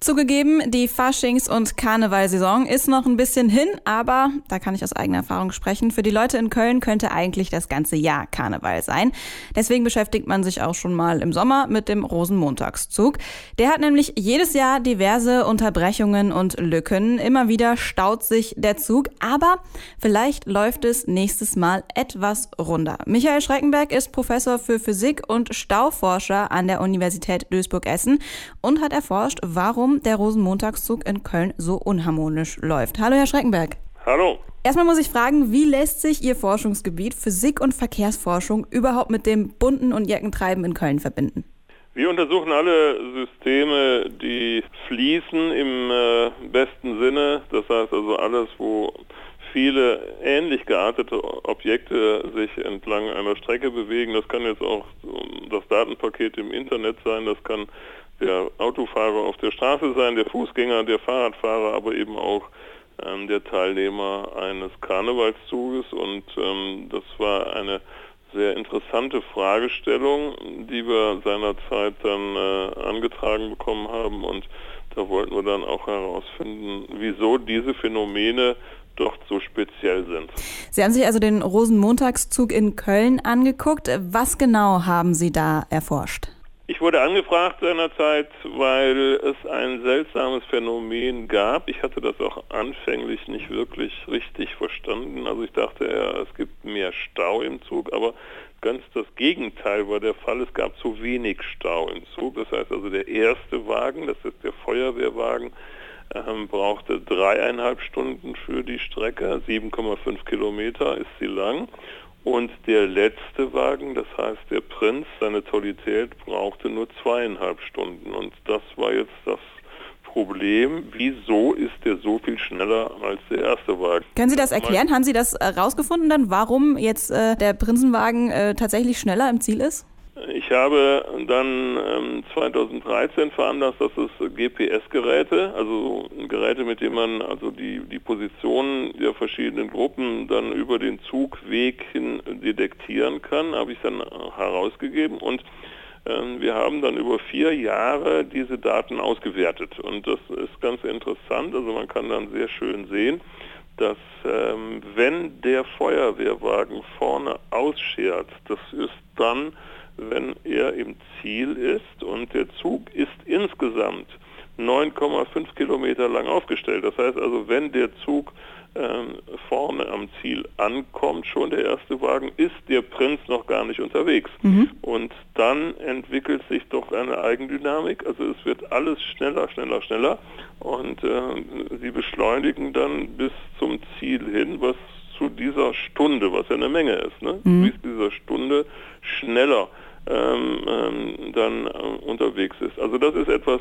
Zugegeben, die Faschings- und Karnevalsaison ist noch ein bisschen hin, aber da kann ich aus eigener Erfahrung sprechen. Für die Leute in Köln könnte eigentlich das ganze Jahr Karneval sein. Deswegen beschäftigt man sich auch schon mal im Sommer mit dem Rosenmontagszug. Der hat nämlich jedes Jahr diverse Unterbrechungen und Lücken. Immer wieder staut sich der Zug, aber vielleicht läuft es nächstes Mal etwas runder. Michael Schreckenberg ist Professor für Physik und Stauforscher an der Universität Duisburg-Essen und hat erforscht, warum warum der Rosenmontagszug in Köln so unharmonisch läuft. Hallo, Herr Schreckenberg. Hallo. Erstmal muss ich fragen, wie lässt sich Ihr Forschungsgebiet Physik und Verkehrsforschung überhaupt mit dem bunten und Jackentreiben in Köln verbinden? Wir untersuchen alle Systeme, die fließen im äh, besten Sinne. Das heißt also alles, wo viele ähnlich geartete Objekte sich entlang einer Strecke bewegen. Das kann jetzt auch das Datenpaket im Internet sein, das kann der Autofahrer auf der Straße sein, der Fußgänger, der Fahrradfahrer, aber eben auch ähm, der Teilnehmer eines Karnevalszuges. Und ähm, das war eine sehr interessante Fragestellung, die wir seinerzeit dann äh, angetragen bekommen haben. Und da wollten wir dann auch herausfinden, wieso diese Phänomene dort so speziell sind. Sie haben sich also den Rosenmontagszug in Köln angeguckt. Was genau haben Sie da erforscht? Ich wurde angefragt seinerzeit, weil es ein seltsames Phänomen gab. Ich hatte das auch anfänglich nicht wirklich richtig verstanden. Also ich dachte, ja, es gibt mehr Stau im Zug, aber ganz das Gegenteil war der Fall. Es gab zu wenig Stau im Zug. Das heißt also, der erste Wagen, das ist der Feuerwehrwagen, ähm, brauchte dreieinhalb Stunden für die Strecke, 7,5 Kilometer ist sie lang. Und der letzte Wagen, das heißt der Prinz, seine Tollität, brauchte nur zweieinhalb Stunden. Und das war jetzt das Problem. Wieso ist der so viel schneller als der erste Wagen? Können Sie das erklären? Haben Sie das herausgefunden dann, warum jetzt äh, der Prinzenwagen äh, tatsächlich schneller im Ziel ist? Ich habe dann ähm, 2013 veranlasst, dass es GPS-Geräte, also Geräte, mit denen man also die, die Positionen der verschiedenen Gruppen dann über den Zugweg hin detektieren kann, habe ich dann herausgegeben. Und ähm, wir haben dann über vier Jahre diese Daten ausgewertet. Und das ist ganz interessant, also man kann dann sehr schön sehen, dass ähm, wenn der Feuerwehrwagen vorne ausschert, das ist dann wenn er im Ziel ist und der Zug ist insgesamt 9,5 Kilometer lang aufgestellt. Das heißt also, wenn der Zug ähm, vorne am Ziel ankommt, schon der erste Wagen, ist der Prinz noch gar nicht unterwegs. Mhm. Und dann entwickelt sich doch eine Eigendynamik. Also es wird alles schneller, schneller, schneller. Und äh, sie beschleunigen dann bis zum Ziel hin, was zu dieser Stunde, was ja eine Menge ist, ne? Mhm. bis dieser Stunde schneller dann äh, unterwegs ist. Also das ist etwas,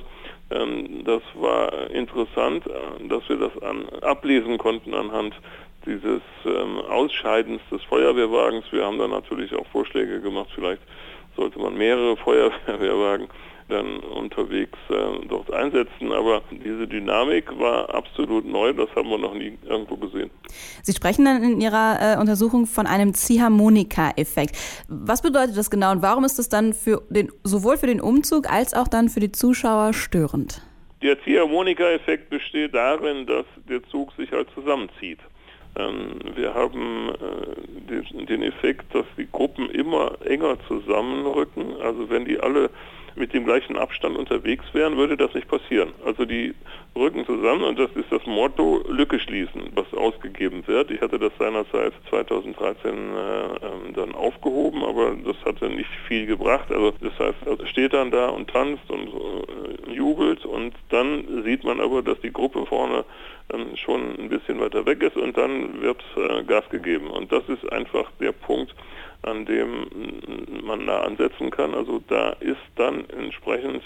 ähm, das war interessant, äh, dass wir das an, ablesen konnten anhand dieses ähm, Ausscheidens des Feuerwehrwagens. Wir haben dann natürlich auch Vorschläge gemacht, vielleicht sollte man mehrere Feuerwehrwagen dann unterwegs äh, dort einsetzen. Aber diese Dynamik war absolut neu, das haben wir noch nie irgendwo gesehen. Sie sprechen dann in Ihrer äh, Untersuchung von einem Ziehharmonika-Effekt. Was bedeutet das genau und warum ist das dann für den, sowohl für den Umzug als auch dann für die Zuschauer störend? Der Ziehharmonika-Effekt besteht darin, dass der Zug sich halt zusammenzieht. Ähm, wir haben äh, den Effekt, dass die Gruppen immer enger zusammenrücken. Also wenn die alle mit dem gleichen Abstand unterwegs wären, würde das nicht passieren. Also die rücken zusammen und das ist das Motto Lücke schließen, was ausgegeben wird. Ich hatte das seinerzeit 2013 äh, ähm, dann aufgehoben, aber das hatte nicht viel gebracht. Also das heißt, steht dann da und tanzt und äh, jubelt und dann sieht man aber, dass die Gruppe vorne ähm, schon ein bisschen weiter weg ist und dann wird äh, Gas gegeben. Und das ist einfach der Punkt, an dem man da ansetzen kann. Also da ist dann entsprechend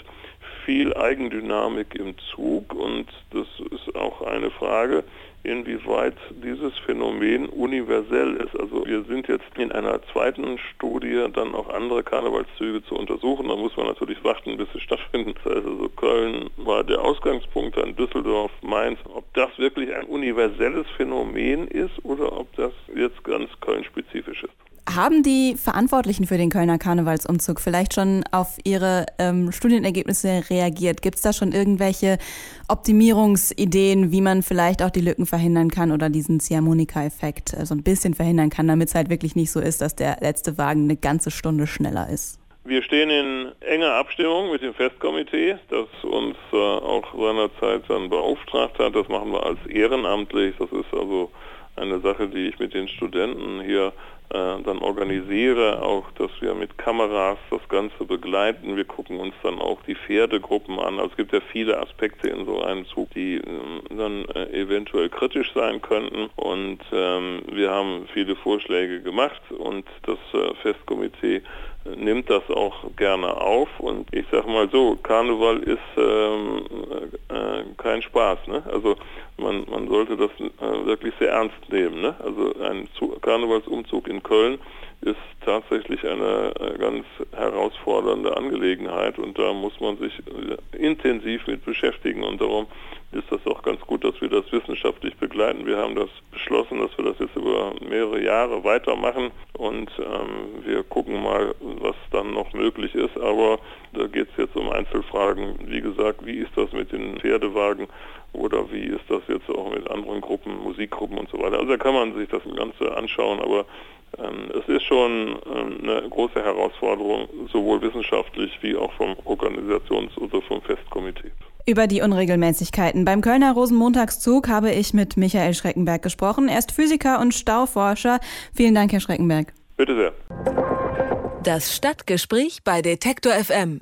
viel Eigendynamik im Zug und das ist auch eine Frage, inwieweit dieses Phänomen universell ist. Also wir sind jetzt in einer zweiten Studie dann auch andere Karnevalszüge zu untersuchen. Da muss man natürlich warten, bis sie stattfinden. Das heißt also Köln war der Ausgangspunkt, dann Düsseldorf, Mainz. Ob das wirklich ein universelles Phänomen ist oder ob das jetzt ganz Köln-spezifisch ist. Haben die Verantwortlichen für den Kölner Karnevalsumzug vielleicht schon auf ihre ähm, Studienergebnisse reagiert? Gibt es da schon irgendwelche Optimierungsideen, wie man vielleicht auch die Lücken verhindern kann oder diesen Ziehharmonika-Effekt äh, so ein bisschen verhindern kann, damit es halt wirklich nicht so ist, dass der letzte Wagen eine ganze Stunde schneller ist? Wir stehen in enger Abstimmung mit dem Festkomitee, das uns äh, auch seinerzeit dann beauftragt hat. Das machen wir als ehrenamtlich. Das ist also eine Sache, die ich mit den Studenten hier äh, dann organisiere, auch dass wir mit Kameras das Ganze begleiten. Wir gucken uns dann auch die Pferdegruppen an. Also es gibt ja viele Aspekte in so einem Zug, die äh, dann äh, eventuell kritisch sein könnten. Und ähm, wir haben viele Vorschläge gemacht und das äh, Festkomitee nimmt das auch gerne auf und ich sage mal so, Karneval ist ähm, äh, kein Spaß. Ne? Also man, man sollte das äh, wirklich sehr ernst nehmen. Ne? Also ein Karnevalsumzug in Köln ist tatsächlich eine äh, ganz herausfordernde Angelegenheit und da muss man sich äh, intensiv mit beschäftigen und darum ist das auch ganz gut, dass wir das wissenschaftlich begleiten. Wir haben das beschlossen, dass wir das jetzt über mehrere Jahre weitermachen und ähm, wir gucken mal, was dann noch möglich ist. Aber da geht es jetzt um Einzelfragen. Wie gesagt, wie ist das mit den Pferdewagen oder wie ist das jetzt auch mit anderen Gruppen, Musikgruppen und so weiter. Also da kann man sich das Ganze anschauen, aber ähm, es ist schon ähm, eine große Herausforderung, sowohl wissenschaftlich wie auch vom Organisations- oder vom Festkomitee. Über die Unregelmäßigkeiten beim Kölner Rosenmontagszug habe ich mit Michael Schreckenberg gesprochen. Er ist Physiker und Stauforscher. Vielen Dank, Herr Schreckenberg. Bitte sehr. Das Stadtgespräch bei Detektor FM.